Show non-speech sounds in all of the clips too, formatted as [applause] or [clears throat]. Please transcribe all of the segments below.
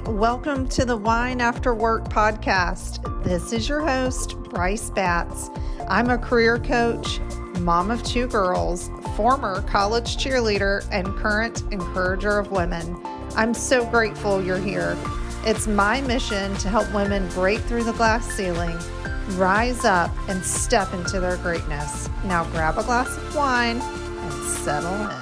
Welcome to the Wine After Work podcast. This is your host, Bryce Batts. I'm a career coach, mom of two girls, former college cheerleader, and current encourager of women. I'm so grateful you're here. It's my mission to help women break through the glass ceiling, rise up, and step into their greatness. Now grab a glass of wine and settle in.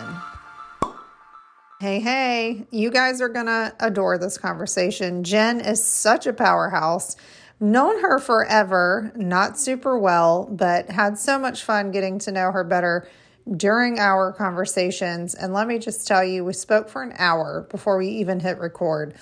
Hey, hey, you guys are going to adore this conversation. Jen is such a powerhouse. Known her forever, not super well, but had so much fun getting to know her better during our conversations. And let me just tell you, we spoke for an hour before we even hit record.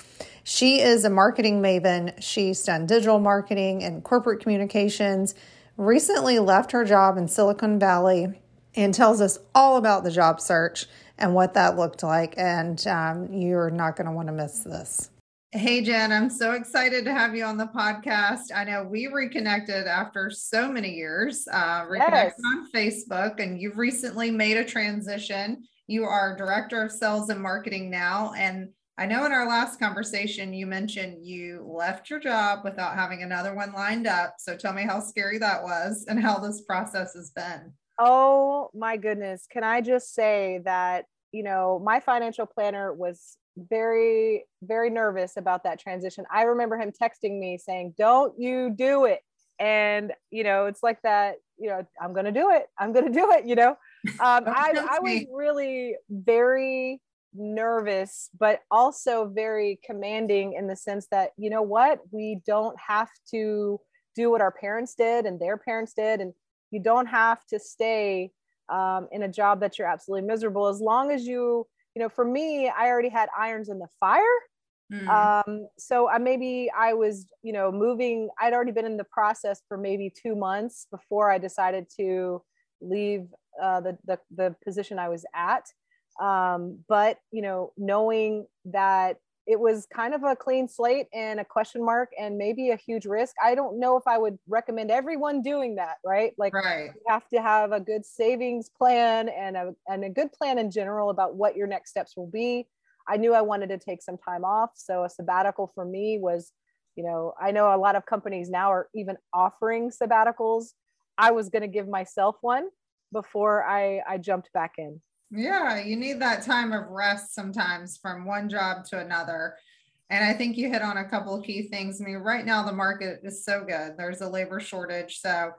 She is a marketing maven. She's done digital marketing and corporate communications, recently left her job in Silicon Valley, and tells us all about the job search and what that looked like. And um, you're not going to want to miss this. Hey, Jen, I'm so excited to have you on the podcast. I know we reconnected after so many years, uh, reconnected yes. on Facebook, and you've recently made a transition. You are director of sales and marketing now. And I know in our last conversation, you mentioned you left your job without having another one lined up. So tell me how scary that was and how this process has been. Oh my goodness. Can I just say that, you know, my financial planner was very, very nervous about that transition. I remember him texting me saying, Don't you do it. And, you know, it's like that, you know, I'm going to do it. I'm going to do it, you know. [laughs] Um, I, I was really very nervous, but also very commanding in the sense that, you know what, we don't have to do what our parents did and their parents did. And you don't have to stay um, in a job that you're absolutely miserable. As long as you you know for me i already had irons in the fire. Mm. um, so I maybe i was you know moving i'd already been in the process for maybe two months before i decided to leave uh, the, the the position i was at. Um, but you know knowing that it was kind of a clean slate and a question mark and maybe a huge risk. I don't know if I would recommend everyone doing that, right? Like right. you have to have a good savings plan and a and a good plan in general about what your next steps will be. I knew I wanted to take some time off, so a sabbatical for me was, you know, I know a lot of companies now are even offering sabbaticals. I was going to give myself one before I I jumped back in. Yeah, you need that time of rest sometimes from one job to another. And I think you hit on a couple of key things. I mean, right now the market is so good. There's a labor shortage. So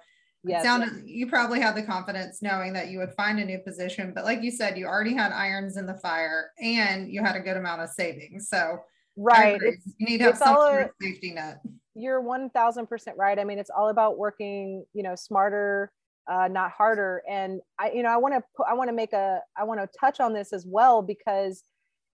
yes, sounded, you probably had the confidence knowing that you would find a new position. But like you said, you already had irons in the fire and you had a good amount of savings. So right. you need to have some sort of safety net. You're 1000% right. I mean, it's all about working, you know, smarter, uh, not harder. And I, you know, I want to put, I want to make a, I want to touch on this as well because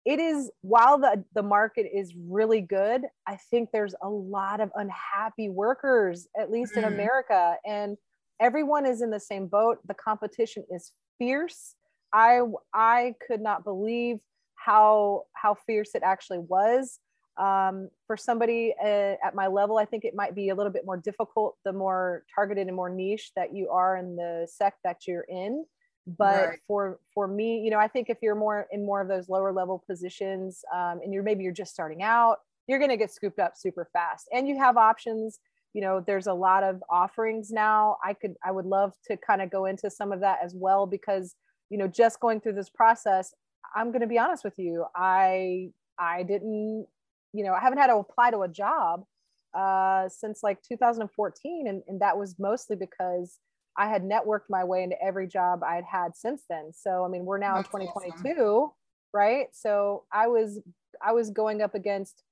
it is while the the market is really good, I think there's a lot of unhappy workers, at least mm. in America, and everyone is in the same boat. The competition is fierce. I I could not believe how how fierce it actually was um, for somebody uh, at my level, I think it might be a little bit more difficult the more targeted and more niche that you are in the sect that you're in. But right. for for me, you know, I think if you're more in more of those lower level positions, um, and you're maybe you're just starting out, you're going to get scooped up super fast, and you have options. You know, there's a lot of offerings now. I could, I would love to kind of go into some of that as well because you know, just going through this process, I'm going to be honest with you, I I didn't you know, I haven't had to apply to a job uh, since like 2014. And, and that was mostly because I had networked my way into every job I'd had since then. So, I mean, we're now That's in 2022, awesome. right? So I was, I was going up against,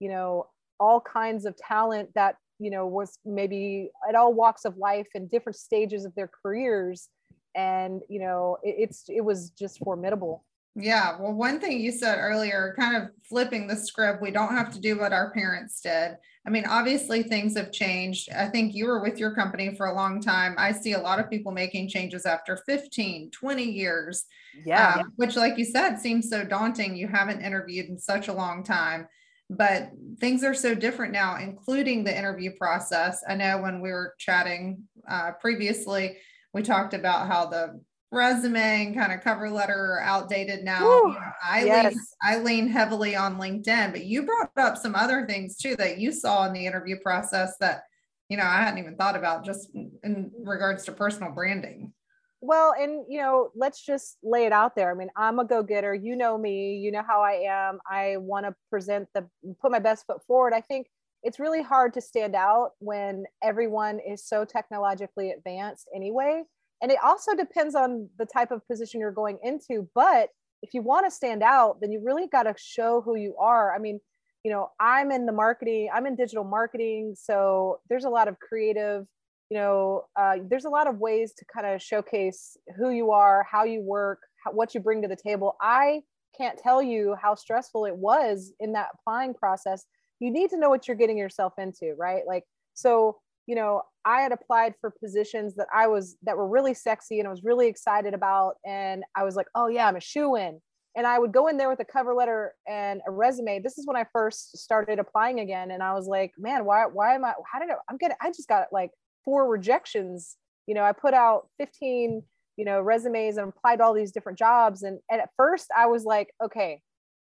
you know, all kinds of talent that, you know, was maybe at all walks of life and different stages of their careers. And, you know, it, it's, it was just formidable. Yeah. Well, one thing you said earlier, kind of flipping the script, we don't have to do what our parents did. I mean, obviously things have changed. I think you were with your company for a long time. I see a lot of people making changes after 15, 20 years. Yeah. Um, which, like you said, seems so daunting. You haven't interviewed in such a long time. But things are so different now, including the interview process. I know when we were chatting uh, previously, we talked about how the resume and kind of cover letter are outdated now. Know, I yes. lean I lean heavily on LinkedIn, but you brought up some other things too that you saw in the interview process that you know I hadn't even thought about just in regards to personal branding. Well, and you know, let's just lay it out there. I mean, I'm a go-getter. You know me. You know how I am. I want to present the put my best foot forward. I think it's really hard to stand out when everyone is so technologically advanced anyway and it also depends on the type of position you're going into but if you want to stand out then you really got to show who you are. I mean you know i'm in the marketing i'm in digital marketing so there's a lot of creative you know uh, there's a lot of ways to kind of showcase who you are how you work how, what you bring to the table. I can't tell you how stressful it was in that applying process. You need to know what you're getting yourself into right? Like so you know i had applied for positions that i was that were really sexy and i was really excited about and i was like oh yeah i'm a shoe in and i would go in there with a cover letter and a resume. This is when i first started applying again and i was like man why why am i how did I, i'm getting i just got like four rejections. You know i put out 15 you know resumes and applied all these different jobs and, and at first i was like okay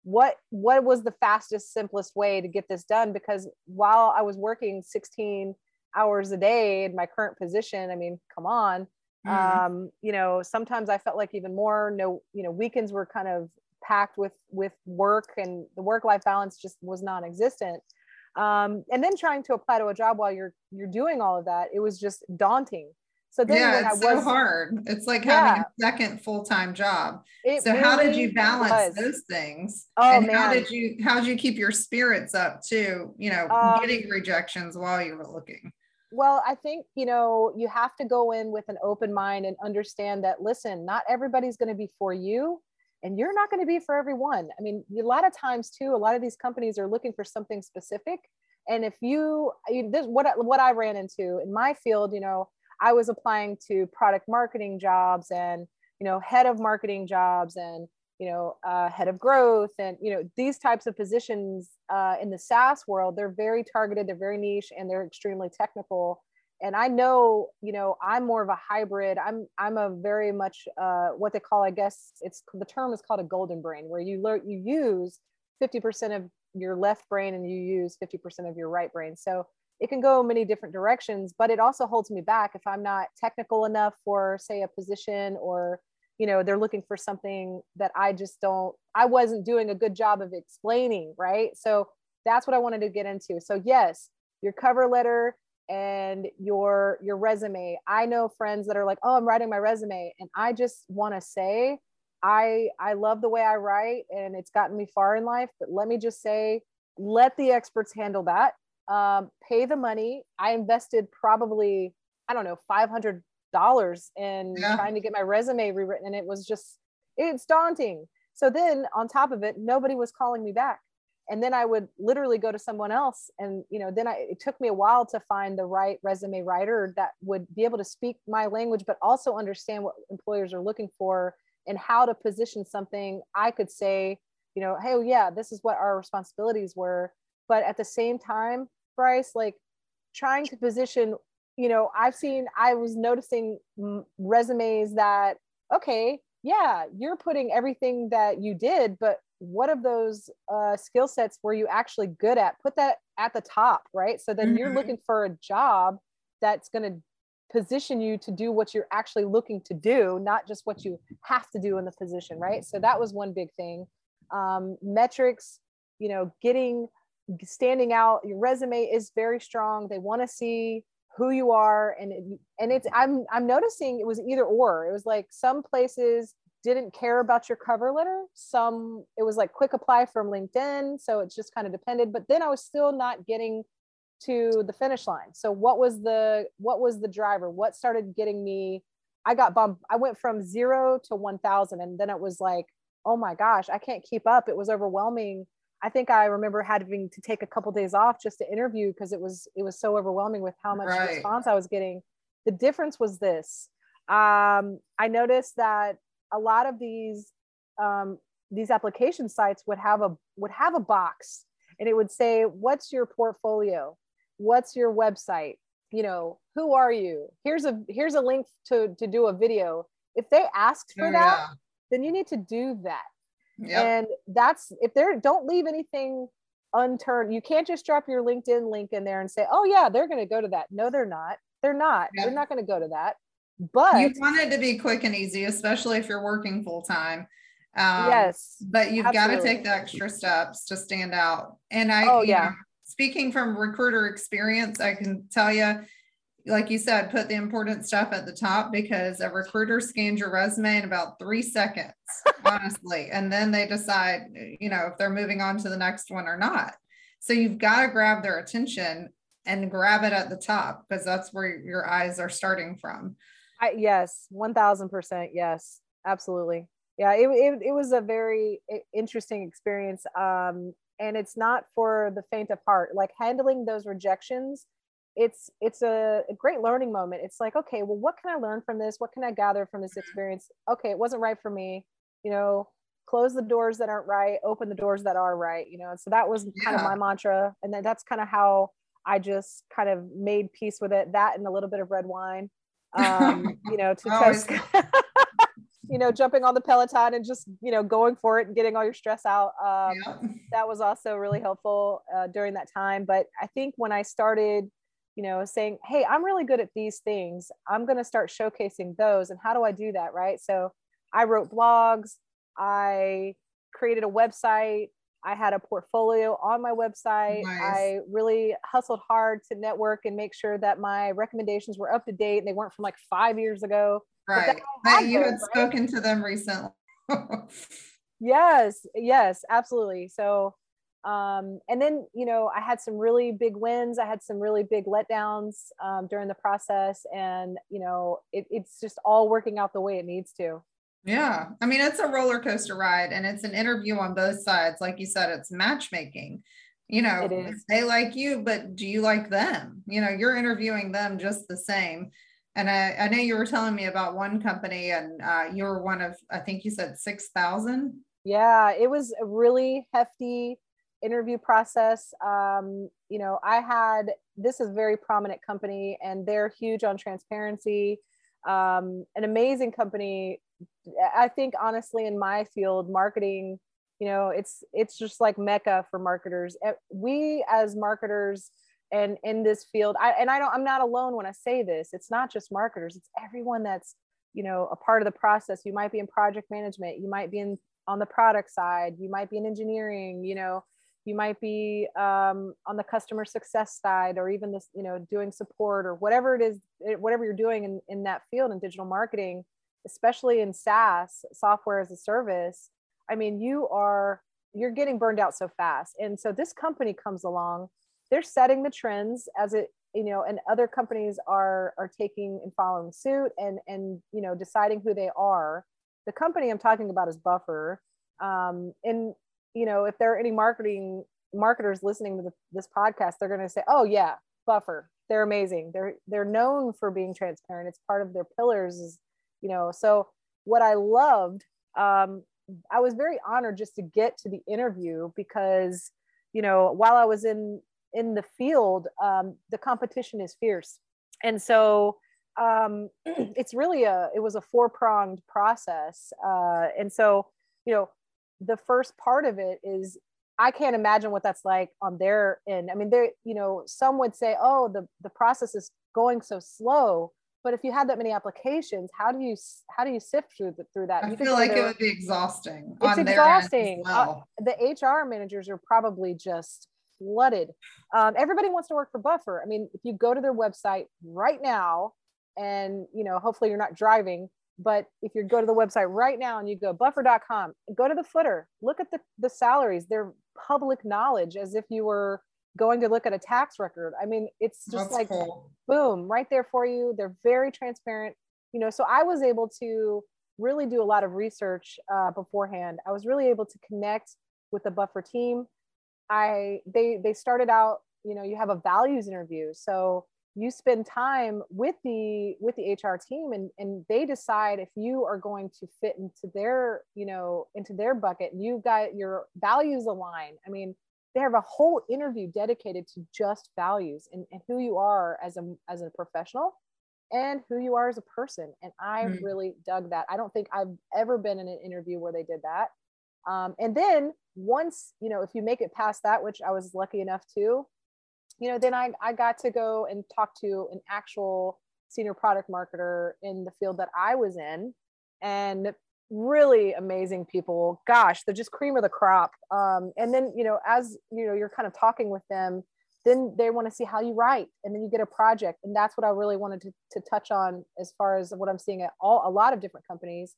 what what was the fastest simplest way to get this done? Because while i was working 16 hours a day in my current position i mean come on mm. um you know sometimes i felt like even more no you know weekends were kind of packed with with work and the work life balance just was non-existent um and then trying to apply to a job while you're you're doing all of that it was just daunting so then yeah, it's was, so hard. It's like yeah. having a second full-time job. It so really how did you balance was. those things? Oh and man. how did you how did you keep your spirits up too, you know, um, getting rejections while you were looking? Well, I think, you know, you have to go in with an open mind and understand that, listen, not everybody's going to be for you and you're not going to be for everyone. I mean, a lot of times too, a lot of these companies are looking for something specific. And if you, you this, what, what I ran into in my field, you know, I was applying to product marketing jobs and, you know, head of marketing jobs and, you know, uh, head of growth and, you know, these types of positions uh, in the SaaS world, they're very targeted, they're very niche, and they're extremely technical. And I know, you know, I'm more of a hybrid. I'm I'm a very much uh, what they call, I guess, it's the term is called a golden brain, where you learn you use 50% of your left brain and you use 50% of your right brain. So it can go many different directions, but it also holds me back if I'm not technical enough for, say, a position or you know they're looking for something that i just don't i wasn't doing a good job of explaining right? So that's what i wanted to get into. So yes your cover letter and your your resume. I know friends that are like oh i'm writing my resume and i just want to say i i love the way i write and it's gotten me far in life but let me just say let the experts handle that. Um, pay the money. I invested probably i don't know 500 dollars in yeah. trying to get my resume rewritten and it was just it's daunting. So then on top of it nobody was calling me back. And then i would literally go to someone else and you know then I, it took me a while to find the right resume writer that would be able to speak my language but also understand what employers are looking for and how to position something. I could say you know hey yeah this is what our responsibilities were. But at the same time bryce like trying to position you know, I've seen, I was noticing resumes that, okay, yeah, you're putting everything that you did, but what of those uh, skill sets were you actually good at? Put that at the top, right? So then mm-hmm. you're looking for a job that's going to position you to do what you're actually looking to do, not just what you have to do in the position, right? So that was one big thing. Um, metrics, you know, getting standing out. Your resume is very strong. They want to see who you are and it, and it's i'm i'm noticing it was either or. It was like some places didn't care about your cover letter. Some it was like quick apply from linkedin so it just kind of depended but then i was still not getting to the finish line. So what was the what was the driver? What started getting me? I got bumped i went from zero to 1000 and then it was like oh my gosh i can't keep up. It was overwhelming I think I remember having to take a couple days off just to interview because it was it was so overwhelming with how much right. response I was getting. The difference was this. Um, I noticed that a lot of these um, these application sites would have a would have a box and it would say, "What's your portfolio? What's your website? You know, who are you? Here's a here's a link to to do a video." if they asked for Oh, that yeah. then you need to do that Yep. and that's if they're don't leave anything unturned you can't just drop your linkedin link in there and say oh yeah they're going to go to that no they're not they're not Yeah. they're not going to go to that but you want it to be quick and easy, especially if you're working full time. Um, yes but you've got to take the extra steps to stand out. And I, Oh, yeah. know, speaking from recruiter experience, I can tell you, like you said, put the important stuff at the top because a recruiter scans your resume in about three seconds, [laughs] honestly, and then they decide, you know, if they're moving on to the next one or not. So you've got to grab their attention and grab it at the top because that's where your eyes are starting from. I, yes, one thousand percent. Yes, absolutely. Yeah, it, it, it was a very interesting experience. Um, and it's not for the faint of heart. Like handling those rejections, it's it's a, a great learning moment. It's like, okay, well, what can I learn from this? What can I gather from this experience? Okay, it wasn't right for me. You know, close the doors that aren't right, open the doors that are right. You know, and so that was kind of my mantra, and then that's kind of how I just kind of made peace with it. That and a little bit of red wine um, [laughs] you know, to test, [laughs] you know, jumping on the Peloton and just, you know, going for it and getting all your stress out. Um, Yep. That was also really helpful uh, during that time. But I think when I started, you know, saying, hey, I'm really good at these things, I'm going to start showcasing those. And how do I do that? Right. So I wrote blogs, I created a website. I had a portfolio on my website. Nice. I really hustled hard to network and make sure that my recommendations were up to date and they weren't from like five years ago. Right. that you had right? spoken to them recently. [laughs] Yes, yes, absolutely. So, um, and then, you know, I had some really big wins. I had some really big letdowns um, during the process. And, you know, it, it's just all working out the way it needs to. yeah. I mean, it's a roller coaster ride and it's an interview on both sides. Like you said, it's matchmaking. You know, they like you, but do you like them? You know, you're interviewing them just the same. And I, I know you were telling me about one company and uh, you were one of, I think you said 6,000. Yeah, it was a really hefty interview process. Um, you know, I had this is very prominent company and they're huge on transparency. Um, an amazing company. I think honestly, in my field, marketing, you know, it's it's just like mecca for marketers. We as marketers and in this field, I and I don't I'm not alone when I say this. It's not just marketers, it's everyone that's you know a part of the process. You might be in project management, you might be in on the product side you might be in engineering you know you might be um, on the customer success side or even this you know doing support or whatever it is whatever you're doing in, in that field in digital marketing especially in saas software as a service i mean you are you're getting burned out so fast and so this company comes along they're setting the trends as it you know and other companies are are taking and following suit and and you know deciding who they are the company I'm talking about is Buffer. Um, and you know, if there are any marketing marketers listening to the, this podcast, they're going to say, "Oh yeah, Buffer. They're amazing. They're they're known for being transparent. It's part of their pillars." Is you know, so what I loved, um, I was very honored just to get to the interview because you know, while I was in in the field, um, the competition is fierce, and so um, [clears throat] it's really a it was a four pronged process uh, and so you know the first part of it is i can't imagine what that's like on their end i mean there you know some would say oh the the process is going so slow but if you had that many applications how do you how do you sift through the, through that I You feel like it would be exhausting. It's on their end as exhausting. Uh, the HR managers are probably just flooded. Um, everybody wants to work for Buffer. I mean, if you go to their website right now, and you know, hopefully you're not driving, but if you go to the website right now and you go buffer.com, go to the footer, look at the, the salaries. They're public knowledge as if you were going to look at a tax record. I mean, it's just That's like cool. boom right there for you they're very transparent you know so i was able to really do a lot of research uh, beforehand i was really able to connect with the buffer team i they they started out you know you have a values interview so you spend time with the with the hr team and and they decide if you are going to fit into their you know into their bucket and you've got your values align i mean they have a whole interview dedicated to just values and, and who you are as a as a professional and who you are as a person. And I Mm. really dug that. I don't think I've ever been in an interview where they did that. Um, and then once, you know, if you make it past that, which I was lucky enough to, you know, then I, I got to go and talk to an actual senior product marketer in the field that I was in and really amazing people. Gosh, they're just cream of the crop. Um, and then, you know, as you know, you're kind of talking with them, then they want to see how you write and then you get a project. And that's what I really wanted to, to touch on as far as what I'm seeing at all a lot of different companies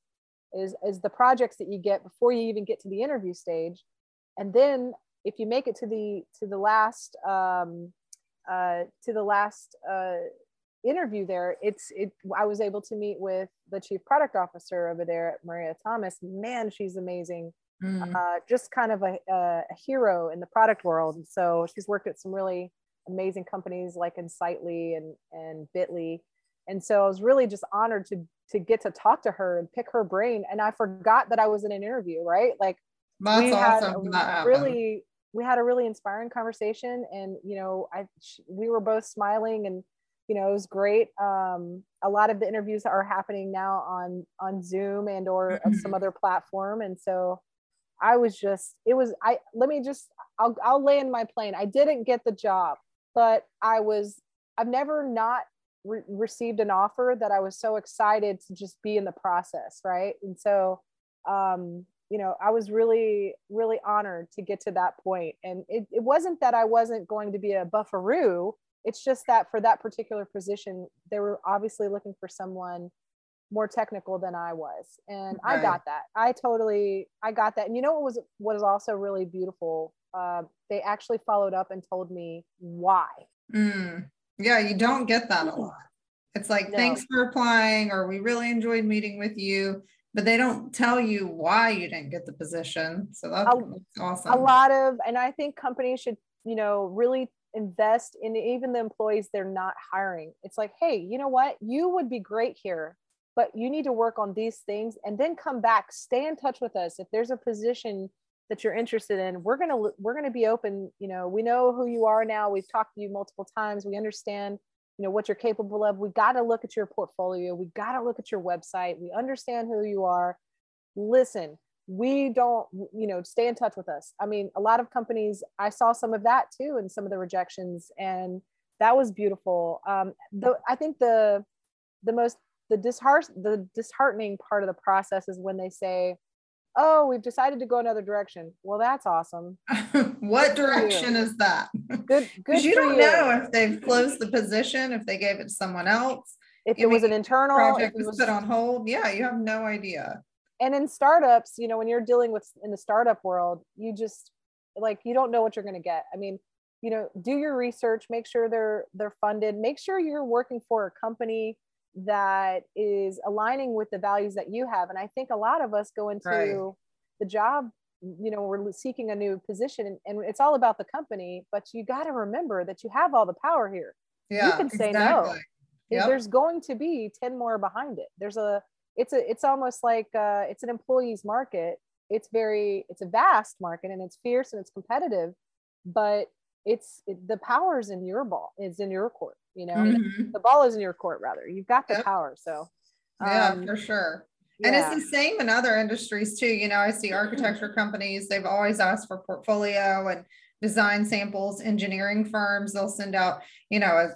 is, is the projects that you get before you even get to the interview stage. And then if you make it to the to the last um, uh, to the last uh, interview there, it's it. I was able to meet with the chief product officer over there at Maria Thomas. Man, she's amazing. Mm. Uh, just kind of a, a, a hero in the product world. And so she's worked at some really amazing companies like Insightly and and Bitly. And so I was really just honored to to get to talk to her and pick her brain. And I forgot that I was in an interview, right? Like That's we had awesome. a that happened. really we had a really inspiring conversation and you know i we were both smiling and you know it was great. Um a lot of the interviews are happening now on on zoom and or some other platform. And so i was just it was i let me just i'll i'll land my plane. I didn't get the job but i was i've never not re- received an offer that i was so excited to just be in the process right? And so um you know i was really really honored to get to that point. And it, it wasn't that i wasn't going to be a bufferoo it's just that for that particular position they were obviously looking for someone more technical than i was. And i got that. I totally i got that. And you know what was what is also really beautiful? Uh, they actually followed up and told me why. Mm. Yeah, you don't get that a lot. It's like, No. thanks for applying, or we really enjoyed meeting with you, but they don't tell you why you didn't get the position. So that's, A- awesome. a lot of and i think companies should you know really invest in even the employees they're not hiring. It's like hey you know what? You would be great here but you need to work on these things and then come back stay in touch with us. If there's a position that you're interested in we're going to we're going to be open you know. We know who you are now. We've talked to you multiple times. We understand you know what you're capable of. We got to look at your portfolio. We got to look at your website. We understand who you are. Listen we don't you know stay in touch with us. I mean a lot of companies i saw some of that too in some of the rejections and that was beautiful. Um the i think the the most the disheart the disheartening part of the process is when they say oh we've decided to go another direction well that's awesome [laughs] what Good direction is that? good [laughs] good Because you don't you. know if they've closed the position, if they gave it to someone else, if it was an internal project was put on hold. Yeah, you have no idea. and in startups you know when you're dealing with in the startup world you just like you don't know what you're going to get i mean you know do your research make sure they're they're funded make sure you're working for a company that is aligning with the values that you have and i think a lot of us go into Right. the job you know we're seeking a new position and, and it's all about the company but you got to remember that you have all the power here Yeah, you can say no. Yep. there's going to be 10 more behind it there's a it's a it's almost like uh, it's an employees market it's very it's a vast market and it's fierce and it's competitive but it's it, the power is in your ball It's in your court you know Mhm. the ball is in your court rather you've got the Yep. power so Yeah, um, for sure. And it's the same in other industries too. You know, I see architecture companies, they've always asked for portfolio and design samples. Engineering firms, they'll send out, you know, a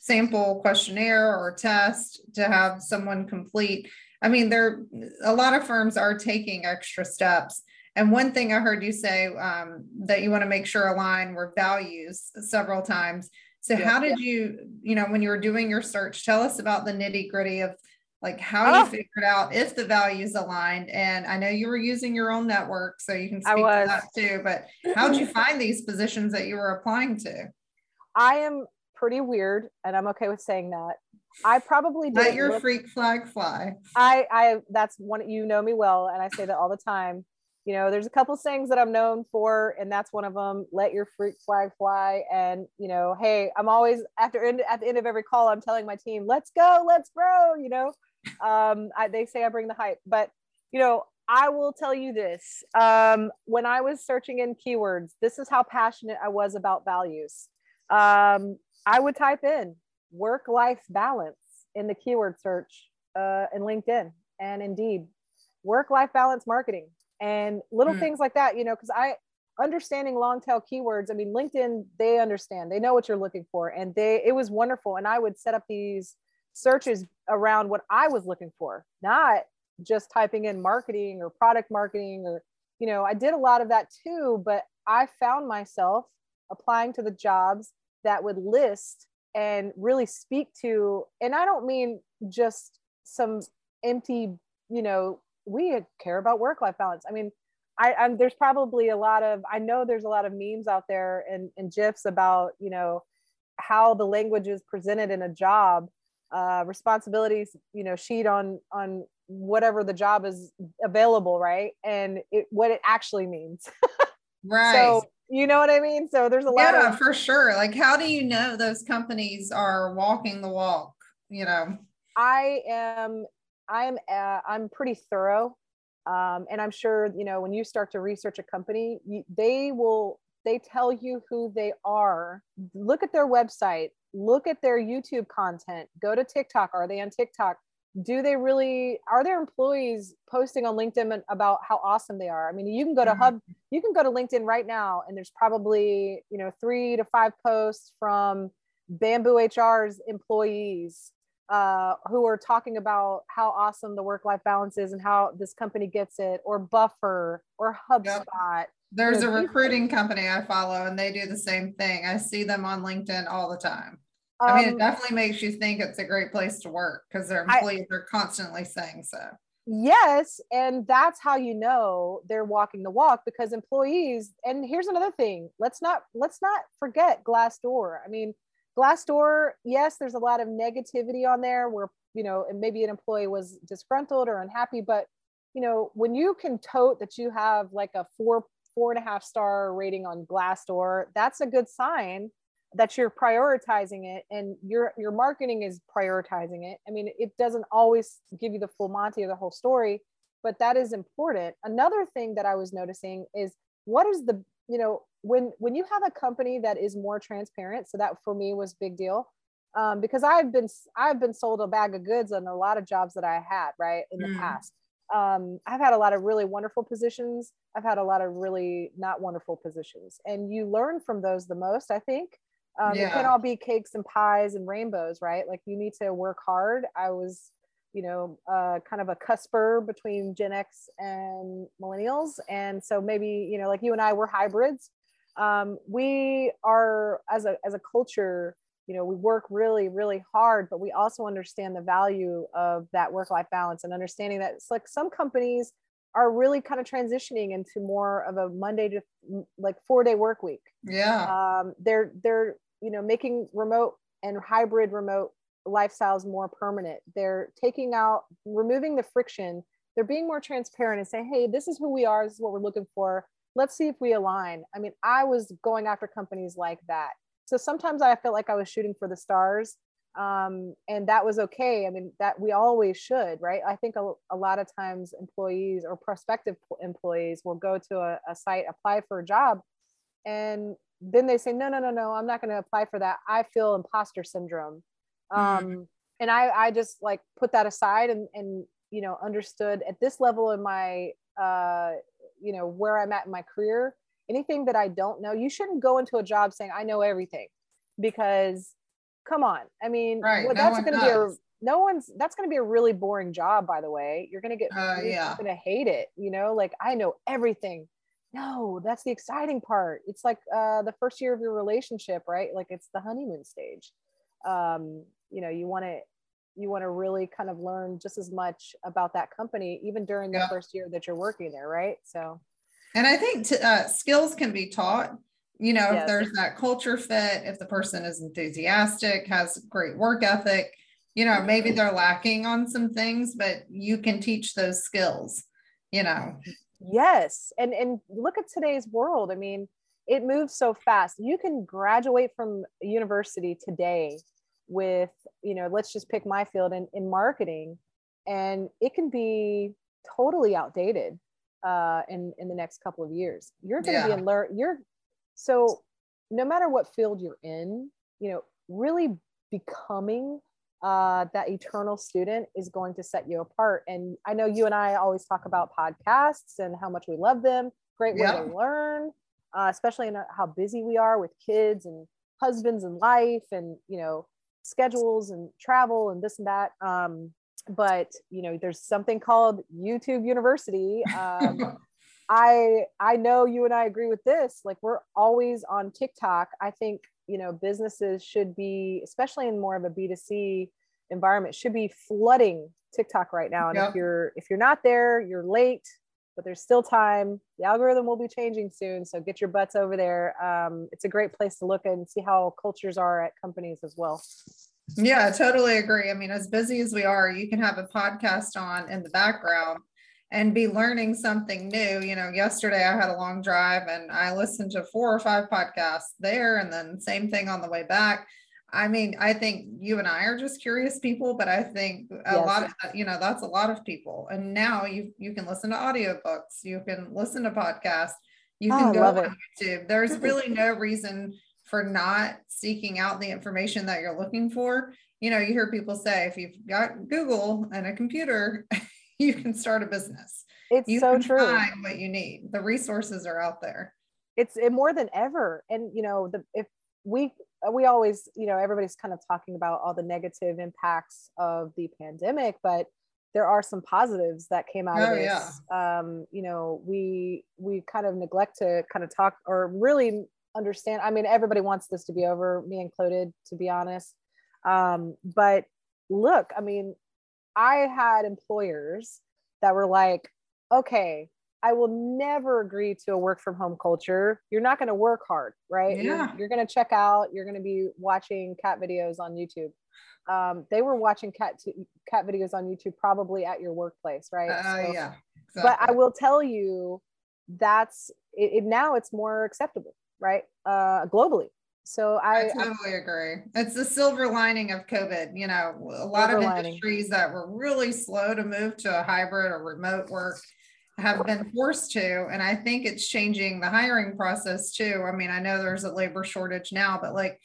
sample questionnaire or test to have someone complete. I mean, there, a lot of firms are taking extra steps. And one thing I heard you say um, that you want to make sure align were values several times. So Yeah. how did you, you know, when you were doing your search, tell us about the nitty gritty of like how Oh. you ah. figured out if the values aligned. And I know you were using your own network, so you can speak to that too. But [laughs] how'd you find these positions that you were applying to? i am pretty weird and i'm okay with saying that i probably Let your look- freak flag fly. I I that's one you know me well and I say that all the time. You know, there's a couple things that I'm known for and that's one of them. Let your freak flag fly and you know, hey, I'm always after end, at the end of every call I'm telling my team, "Let's go, let's grow," you know. Um I, they say I bring the hype, but you know, I will tell you this. Um when I was searching in keywords, this is how passionate I was about values. Um I would type in work life balance in the keyword search uh, in LinkedIn and Indeed, work life balance marketing, and little mm. things like that. You know, because I understanding long tail keywords. I mean, LinkedIn they understand, they know what you're looking for, and they it was wonderful. And I would set up these searches around what I was looking for, not just typing in marketing or product marketing or you know i did a lot of that too but i found myself applying to the jobs that would list and really speak to and i don't mean just some empty you know we care about work life balance. I mean I, I'm, there's probably a lot of i know there's a lot of memes out there and, and gifs about you know how the language is presented in a job uh, responsibilities you know sheet on on whatever the job is available right? And it, what it actually means. [laughs] Right. so you know what i mean? So there's a lot yeah of, for sure. Like how do you know those companies are walking the walk you know? I am i'm uh, i'm pretty thorough um, and i'm sure you know when you start to research a company you, they will they tell you who they are. Look at their website look at their youtube content go to tiktok. Are they on tiktok? Do they really are their employees posting on linkedin about how awesome they are? I mean you can go to mm-hmm. hub you can go to linkedin right now and there's probably you know three to five posts from bamboo hr's employees uh, who are talking about how awesome the work life balance is and how this company gets it or buffer or hubspot yep. there's you know, a recruiting company i follow and they do the same thing i see them on linkedin all the time I mean, it um, definitely makes you think it's a great place to work because their employees I, are constantly saying so. Yes, and that's how you know they're walking the walk because employees. And here's another thing: let's not let's not forget Glassdoor. I mean, Glassdoor. Yes, there's a lot of negativity on there where you know, maybe an employee was disgruntled or unhappy, but you know, when you can tote that you have like a four four and a half star rating on Glassdoor, that's a good sign that you're prioritizing it and your your marketing is prioritizing it i mean it doesn't always give you the full monty of the whole story but that is important another thing that i was noticing is what is the you know when when you have a company that is more transparent so that for me was big deal um, because i've been i've been sold a bag of goods on a lot of jobs that i had right in the mm. past um, I've had a lot of really wonderful positions. I've had a lot of really not wonderful positions. And you learn from those the most, I think, um, yeah. it can't all be cakes and pies and rainbows right like you need to work hard i was you know uh, kind of a cusper between gen x and millennials and so maybe you know like you and i were hybrids um, we are as a as a culture you know we work really really hard but we also understand the value of that work life balance and understanding that it's like some companies are really kind of transitioning into more of a monday to like four day work week. Yeah. Um, they're they're you know making remote and hybrid remote lifestyles more permanent. They're taking out removing the friction. They're being more transparent and saying hey this is who we are. This is what we're looking for let's see if we align. I mean i was going after companies like that. So sometimes i felt like i was shooting for the stars um, and that was okay. I mean that we always should right? I think a, a lot of times employees or prospective employees will go to a, a site apply for a job and then they say no no no no i'm not going to apply for that. I feel imposter syndrome. Mm-hmm. um, and i i just like put that aside and and you know understood at this level in my uh you know where i'm at in my career anything that i don't know you shouldn't go into a job saying i know everything because come on. I mean right. well, that's no going to be a no one's that's going to be a really boring job by the way. You're going to get uh, you're yeah. going to hate it you know? Like i know everything. No that's the exciting part. It's like uh, the first year of your relationship right? Like it's the honeymoon stage. Um, you know you want to you want to really kind of learn just as much about that company even during the yeah. first year that you're working there right so and i think t- uh, skills can be taught you know yes. if there's that culture fit if the person is enthusiastic has great work ethic you know maybe they're lacking on some things but you can teach those skills you know yes and and look at today's world i mean it moves so fast you can graduate from university today with you know let's just pick my field in, in marketing and it can be totally outdated uh, in in the next couple of years you're going to yeah. be alert you're so no matter what field you're in you know really becoming uh, that eternal student is going to set you apart. And I know you and I always talk about podcasts and how much we love them. Great way to learn, uh, especially in how busy we are with kids and husbands and life and, you know, schedules and travel and this and that. Um, but, you know, there's something called YouTube University. Um, [laughs] I I know you and I agree with this. Like we're always on TikTok. I think you know businesses should be especially in more of a b2c environment should be flooding tiktok right now and yep. if you're if you're not there you're late but there's still time the algorithm will be changing soon so get your butts over there um, it's a great place to look and see how cultures are at companies as well yeah totally agree i mean as busy as we are you can have a podcast on in the background and be learning something new. You know, yesterday I had a long drive and I listened to four or five podcasts there, and then same thing on the way back. I mean, I think you and I are just curious people, but I think a yes. lot of uh, you know that's a lot of people. And now you you can listen to audiobooks, you can listen to podcasts, you oh, can oh, go on it. YouTube. There's really no reason for not seeking out the information that you're looking for. You know, you hear people say if you've got Google and a computer, [laughs] you can start a business. It's you so true. Find what you need. The resources are out there. It's more than ever. And you know, the if we we always, you know, everybody's kind of talking about all the negative impacts of the pandemic, but there are some positives that came out oh, of this. Yeah. Um, you know, we we kind of neglect to kind of talk or really understand. I mean, everybody wants this to be over, me included, to be honest. Um, but look, I mean, I had employers that were like, okay, I will never agree to a work from home culture. You're not going to work hard, right? Yeah. You're, you're going to check out. You're going to be watching cat videos on YouTube. Um, they were watching cat t- cat videos on YouTube probably at your workplace, right? Uh, so, yeah. Exactly. But I will tell you, that's it, it, Now it's more acceptable, right? Uh, globally. So I, I totally I, agree. It's the silver lining of COVID. You know, a lot of industries lining. that were really slow to move to a hybrid or remote work have been forced to. And I think it's changing the hiring process too. I mean, I know there's a labor shortage now, but like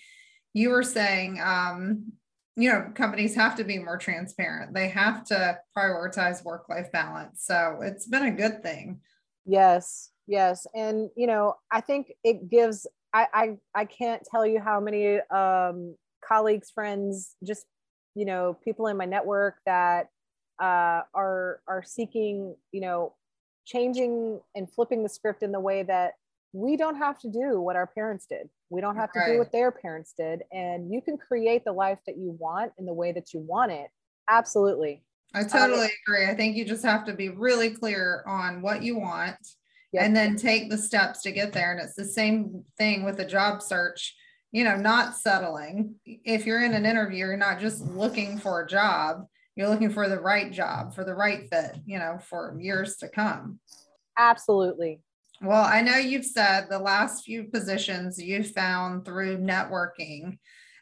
you were saying, um, you know, companies have to be more transparent. They have to prioritize work life balance. So it's been a good thing. Yes. Yes. And, you know, I think it gives I, I, I can't tell you how many um, colleagues, friends, just you know, people in my network that uh, are are seeking, you know, changing and flipping the script in the way that we don't have to do what our parents did. We don't have to right. do what their parents did, and you can create the life that you want in the way that you want it. Absolutely. I totally um, agree. I think you just have to be really clear on what you want yep. and then take the steps to get there. And it's the same thing with the job search, you know, not settling. If you're in an interview, you're not just looking for a job, you're looking for the right job, for the right fit, you know, for years to come. Absolutely. Well, I know you've said the last few positions you found through networking.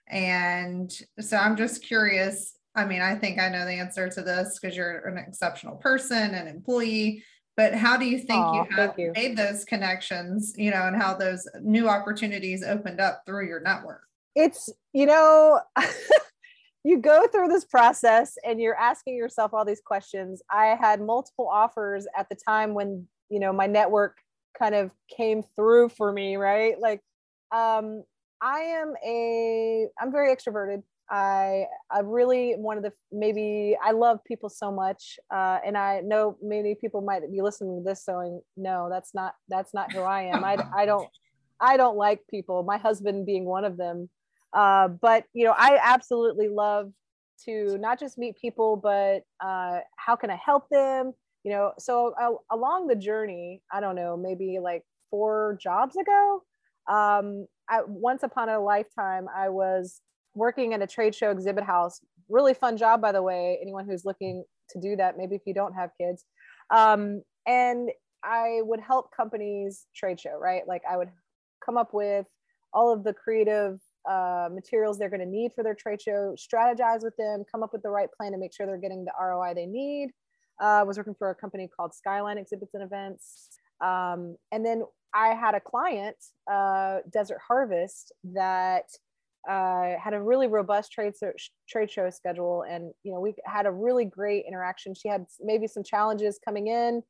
And so I'm just curious. I mean, I think I know the answer to this because you're an exceptional person, an employee but how do you think you have you. made those connections you know and how those new opportunities opened up through your network it's you know [laughs] you go through this process and you're asking yourself all these questions i had multiple offers at the time when you know my network kind of came through for me right like um i am a i'm very extroverted I I really one of the maybe I love people so much, uh, and I know many people might be listening to this saying, no, that's not that's not who I am. I I don't I don't like people. My husband being one of them, uh, but you know I absolutely love to not just meet people, but uh, how can I help them? You know, so uh, along the journey, I don't know, maybe like four jobs ago, um, I, once upon a lifetime, I was working in a trade show exhibit house. Really fun job, by the way. Anyone who's looking to do that, maybe if you don't have kids. Um, and I would help companies trade show, right? Like I would come up with all of the creative uh, materials they're going to need for their trade show, strategize with them, come up with the right plan to make sure they're getting the ROI they need. Uh, was working for a company called Skyline Exhibits and Events. Um, and then I had a client, uh, Desert Harvest, that uh, had a really robust trade so, trade show schedule, and you know we had a really great interaction. She had maybe some challenges coming in.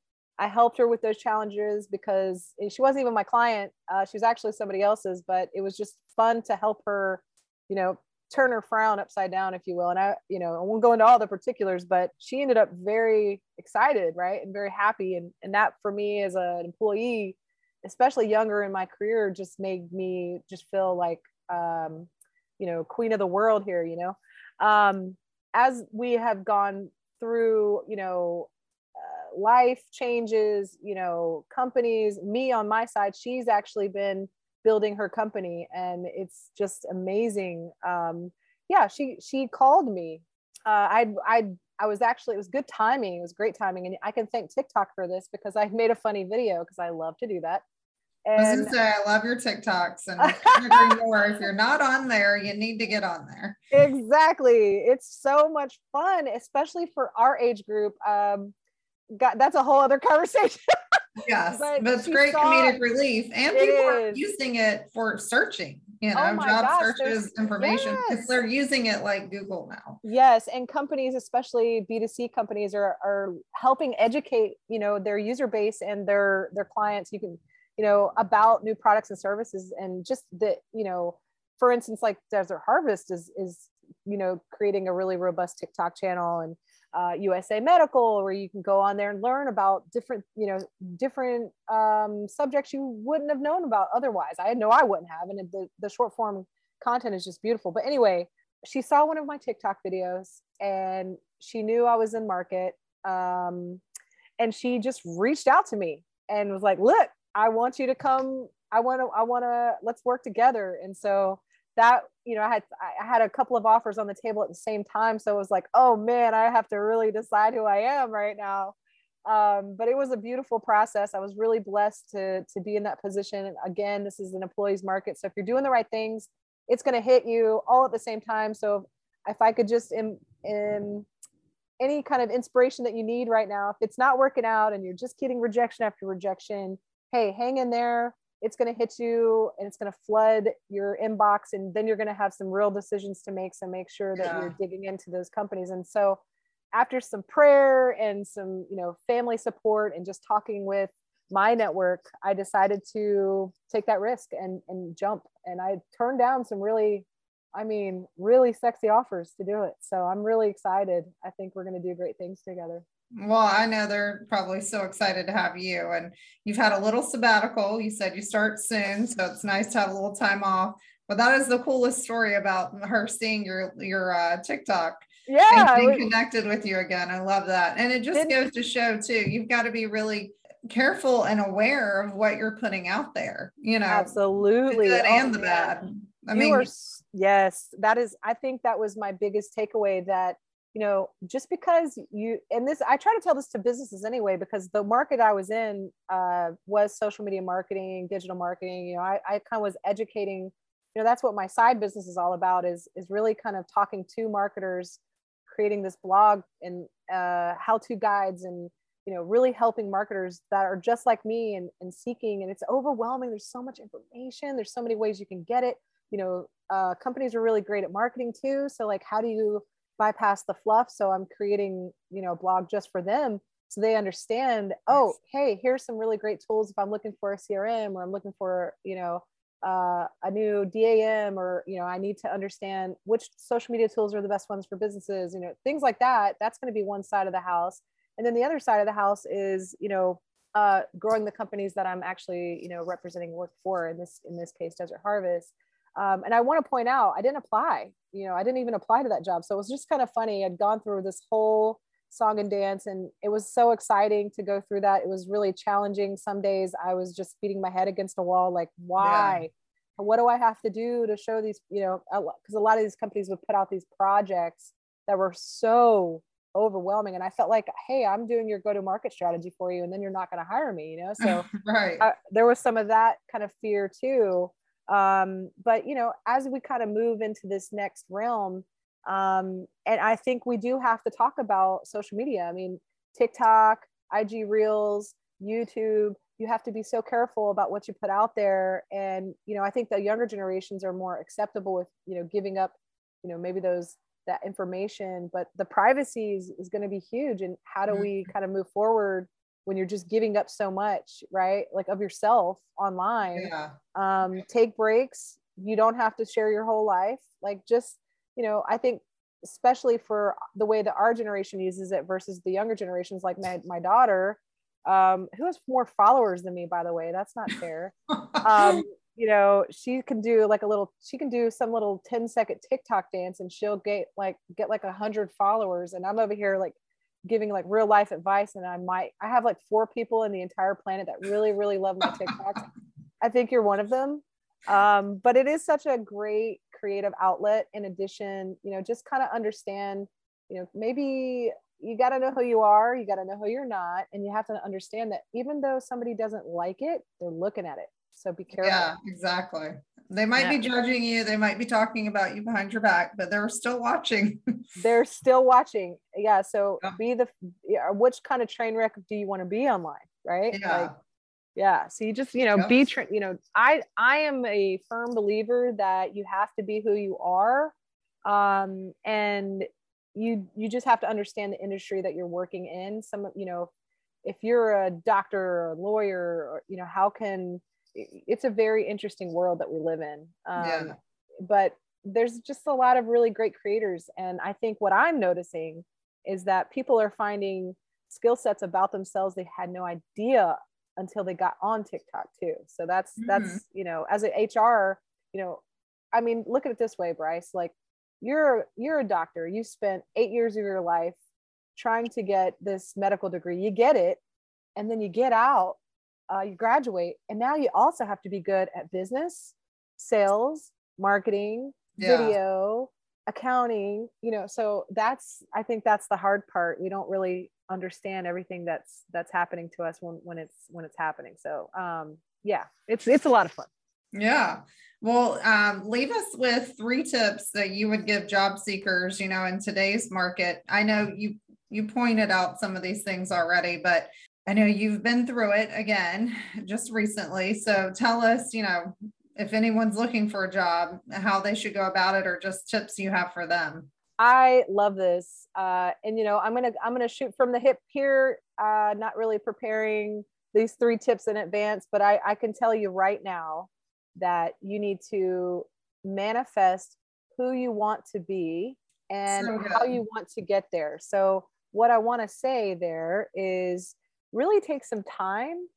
I helped her with those challenges because she wasn't even my client. Uh, she was actually somebody else's, but it was just fun to help her, you know, turn her frown upside down, if you will. And I, you know, I won't go into all the particulars, but she ended up very excited, right, and very happy. And and that for me as an employee, especially younger in my career, just made me just feel like um, you know queen of the world here you know um, as we have gone through you know life changes you know companies me on my side she's actually been building her company and it's just amazing um, yeah she she called me uh, i i i was actually it was good timing it was great timing and i can thank tiktok for this because i [laughs] made a funny video because i love to do that and I say I love your TikToks and [laughs] more. If you're not on there, you need to get on there. Exactly. It's so much fun, especially for our age group. Um got that's a whole other conversation. [laughs] yes, but, but it's great saw, comedic relief. And people are using it for searching, you oh know, oh job gosh, searches, information. Yes. they're using it like Google now. Yes. And companies, especially B2C companies, are are helping educate, you know, their user base and their their clients. You can you know, about new products and services and just that, you know, for instance, like Desert Harvest is, is, you know, creating a really robust TikTok channel and uh, USA Medical, where you can go on there and learn about different, you know, different um, subjects you wouldn't have known about otherwise. I know I wouldn't have, and the, the short form content is just beautiful. But anyway, she saw one of my TikTok videos and she knew I was in market. Um, and she just reached out to me and was like, look, I want you to come. I want to, I want to, let's work together. And so that, you know, I had, I had a couple of offers on the table at the same time. So it was like, oh man, I have to really decide who I am right now. Um, but it was a beautiful process. I was really blessed to, to be in that position. And again, this is an employee's market. So if you're doing the right things, it's going to hit you all at the same time. So if I could just in, in any kind of inspiration that you need right now, if it's not working out and you're just getting rejection after rejection, hey, hang in there. It's going to hit you and it's going to flood your inbox. And then you're going to have some real decisions to make. So make sure that yeah. you're digging into those companies. And so after some prayer and some, you know, family support and just talking with my network, I decided to take that risk and, and jump. And I turned down some really, I mean, really sexy offers to do it. So I'm really excited. I think we're going to do great things together. Well, I know they're probably so excited to have you. And you've had a little sabbatical. You said you start soon, so it's nice to have a little time off. But that is the coolest story about her seeing your your uh, TikTok. Yeah, and being connected with you again. I love that, and it just goes to show too. You've got to be really careful and aware of what you're putting out there. You know, absolutely, the good oh, and the bad. I mean, are, yes, that is. I think that was my biggest takeaway. That you know, just because you, and this, I try to tell this to businesses anyway, because the market I was in uh, was social media marketing, digital marketing. You know, I, I kind of was educating, you know, that's what my side business is all about is, is really kind of talking to marketers, creating this blog and uh, how-to guides and, you know, really helping marketers that are just like me and, and seeking, and it's overwhelming. There's so much information. There's so many ways you can get it. You know, uh, companies are really great at marketing too. So like, how do you, bypass the fluff so i'm creating you know a blog just for them so they understand oh hey here's some really great tools if i'm looking for a crm or i'm looking for you know uh, a new dam or you know i need to understand which social media tools are the best ones for businesses you know things like that that's going to be one side of the house. And then the other side of the house is you know uh, growing the companies that i'm actually you know representing work for in this in this case desert harvest um, and I want to point out, I didn't apply, you know, I didn't even apply to that job. So it was just kind of funny. I'd gone through this whole song and dance, and it was so exciting to go through that. It was really challenging. Some days I was just beating my head against a wall, like, why? Yeah. What do I have to do to show these, you know, because a lot of these companies would put out these projects that were so overwhelming and i felt like hey i'm doing your go to market strategy for you and then you're not going to hire me you know so [laughs] right I, there was some of that kind of fear too um, but you know as we kind of move into this next realm um, and i think we do have to talk about social media. I mean tiktok ig reels youtube you have to be so careful about what you put out there. And you know i think the younger generations are more acceptable with you know giving up you know maybe those that information but the privacy is, is going to be huge. And how do we mm-hmm. kind of move forward when you're just giving up so much right like of yourself online yeah. um take breaks. You don't have to share your whole life. Like just you know i think especially for the way that our generation uses it versus the younger generations like my, my daughter um, who has more followers than me by the way that's not fair. Um, [laughs] you know she can do like a little she can do some little 10 second tiktok dance and she'll get like get like a hundred followers. And i'm over here like giving like real life advice and i might i have like four people in the entire planet that really really love my tiktoks. I think you're one of them. Um, but it is such a great creative outlet in addition you know just kind of understand you know maybe you got to know who you are you got to know who you're not and you have to understand that even though somebody doesn't like it they're looking at it. So be careful. Yeah exactly they might yeah. be judging you they might be talking about you behind your back but they're still watching [laughs] they're still watching yeah so yeah. be the yeah, which kind of train wreck do you want to be online right yeah. Like, yeah so you just you know yep. be tra- you know i i am a firm believer that you have to be who you are um and you you just have to understand the industry that you're working in some you know if you're a doctor or a lawyer or you know how can it's a very interesting world that we live in um, yeah. but there's just a lot of really great creators and i think what i'm noticing is that people are finding skill sets about themselves they had no idea until they got on TikTok too. So that's mm-hmm. that's you know as an HR, you know, I mean, look at it this way, Bryce. Like you're you're a doctor. You spent eight years of your life trying to get this medical degree. You get it, and then you get out, uh, you graduate, and now you also have to be good at business, sales, marketing, yeah. video, accounting. You know, so that's I think that's the hard part. We don't really understand everything that's that's happening to us when when it's when it's happening so um yeah it's it's a lot of fun yeah well um, leave us with three tips that you would give job seekers you know in today's market i know you you pointed out some of these things already but i know you've been through it again just recently so tell us you know if anyone's looking for a job how they should go about it or just tips you have for them I love this. Uh, and you know, I'm gonna I'm gonna shoot from the hip here. Uh, not really preparing these three tips in advance, but I, I can tell you right now that you need to manifest who you want to be and so how you want to get there. So what I want to say there is really take some time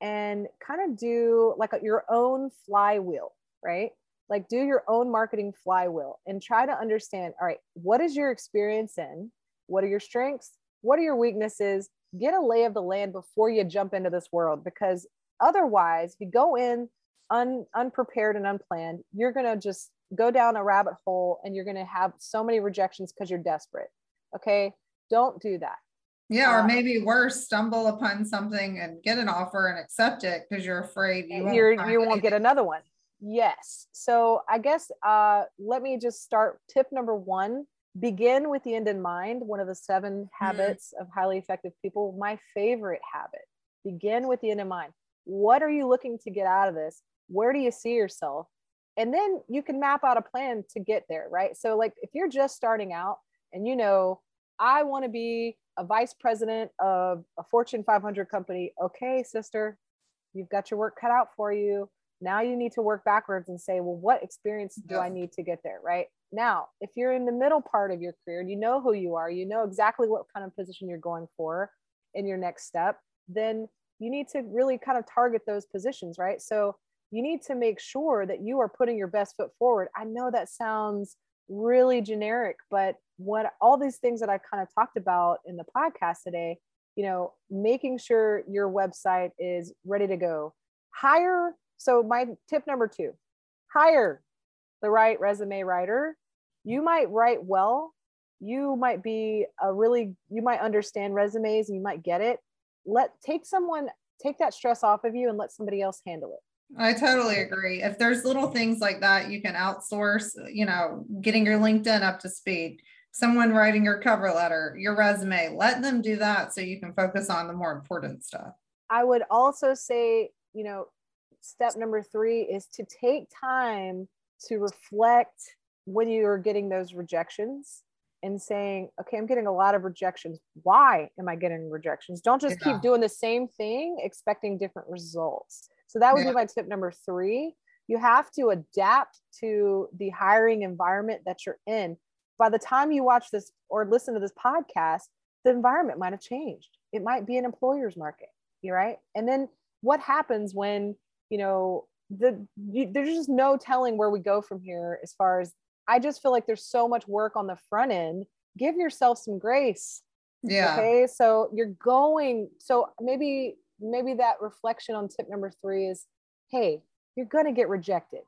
and kind of do like a, your own flywheel, right? like do your own marketing flywheel and try to understand all right what is your experience in? What are your strengths? What are your weaknesses? Get a lay of the land before you jump into this world because otherwise if you go in un, unprepared and unplanned you're going to just go down a rabbit hole and you're going to have so many rejections because you're desperate okay? Don't do that yeah or uh, maybe worse stumble upon something and get an offer and accept it because you're afraid you won't, you're, you won't get another one Yes. So I guess uh, let me just start. Tip number one begin with the end in mind. One of the seven mm-hmm. habits of highly effective people. My favorite habit begin with the end in mind. What are you looking to get out of this? Where do you see yourself? And then you can map out a plan to get there, right? So, like, if you're just starting out and you know, I want to be a vice president of a Fortune 500 company, okay, sister, you've got your work cut out for you now you need to work backwards and say, well, what experience do I need to get there? Right. Now, if you're in the middle part of your career and you know who you are, you know exactly what kind of position you're going for in your next step, then you need to really kind of target those positions, right? So you need to make sure that you are putting your best foot forward. I know that sounds really generic, but what all these things that I kind of talked about in the podcast today, you know, making sure your website is ready to go. Hire so my tip number two, hire the right resume writer. You might write well. You might be a really, you might understand resumes and you might get it. Let take someone, take that stress off of you and let somebody else handle it. I totally agree. If there's little things like that, you can outsource, you know, getting your LinkedIn up to speed, someone writing your cover letter, your resume, let them do that so you can focus on the more important stuff. I would also say, you know, step number three is to take time to reflect when you're getting those rejections and saying, okay, I'm getting a lot of rejections. Why am I getting rejections? Don't just yeah. keep doing the same thing, expecting different results. So that would yeah. be my tip number three. You have to adapt to the hiring environment that you're in. By the time you watch this or listen to this podcast, the environment might have changed. It might be an employer's market, you're right? And then what happens when, you know, the you, there's just no telling where we go from here as far as I just feel like there's so much work on the front end. Give yourself some grace. Yeah. Okay. So you're going, so maybe, maybe that reflection on tip number three is hey, you're going to get rejected.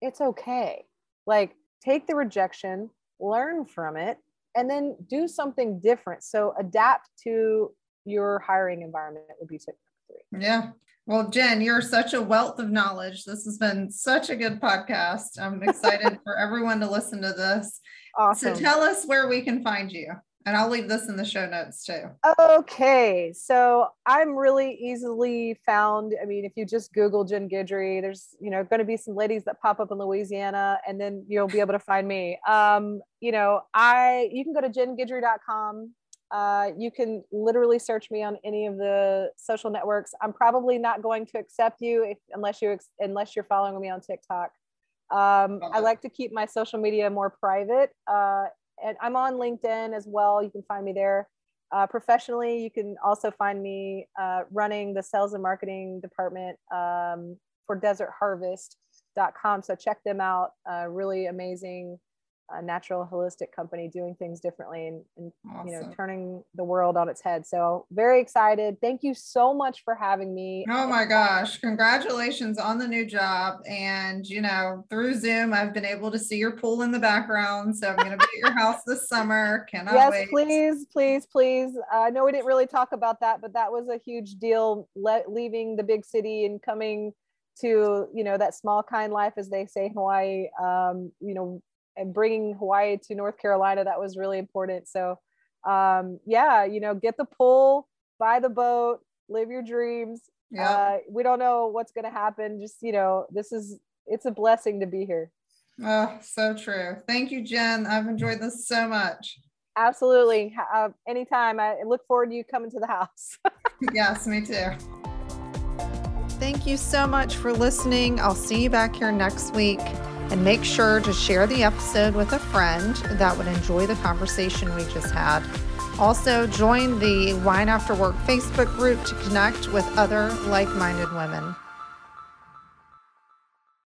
It's okay. Like take the rejection, learn from it, and then do something different. So adapt to your hiring environment would be tip number three. Yeah. Well, Jen, you're such a wealth of knowledge. This has been such a good podcast. I'm excited [laughs] for everyone to listen to this. Awesome. So tell us where we can find you. And I'll leave this in the show notes too. Okay. So I'm really easily found. I mean, if you just Google Jen Guidry, there's, you know, going to be some ladies that pop up in Louisiana and then you'll be able to find me. Um, you know, I, you can go to jenguidry.com uh, you can literally search me on any of the social networks. I'm probably not going to accept you if, unless you unless you're following me on TikTok. Um, I like to keep my social media more private, uh, and I'm on LinkedIn as well. You can find me there. Uh, professionally, you can also find me uh, running the sales and marketing department um, for DesertHarvest.com. So check them out. Uh, really amazing a natural holistic company doing things differently and, and awesome. you know turning the world on its head. So very excited. Thank you so much for having me. Oh my gosh. Congratulations on the new job. And you know through zoom i've been able to see your pool in the background. So i'm going to be at your house this [laughs] summer. Cannot yes wait. please please please. Uh, i know we didn't really talk about that but that was a huge deal le- leaving the big city and coming to you know that small kind life as they say in hawaii. Um, you know and bringing Hawaii to North Carolina, that was really important. So, um, yeah, you know, get the pull, buy the boat, live your dreams. Yeah. Uh, we don't know what's going to happen. Just, you know, this is, it's a blessing to be here. Oh, so true. Thank you, Jen. I've enjoyed this so much. Absolutely. Uh, anytime. I look forward to you coming to the house. [laughs] yes, me too. Thank you so much for listening. I'll see you back here next week. And make sure to share the episode with a friend that would enjoy the conversation we just had. Also, join the Wine After Work Facebook group to connect with other like minded women.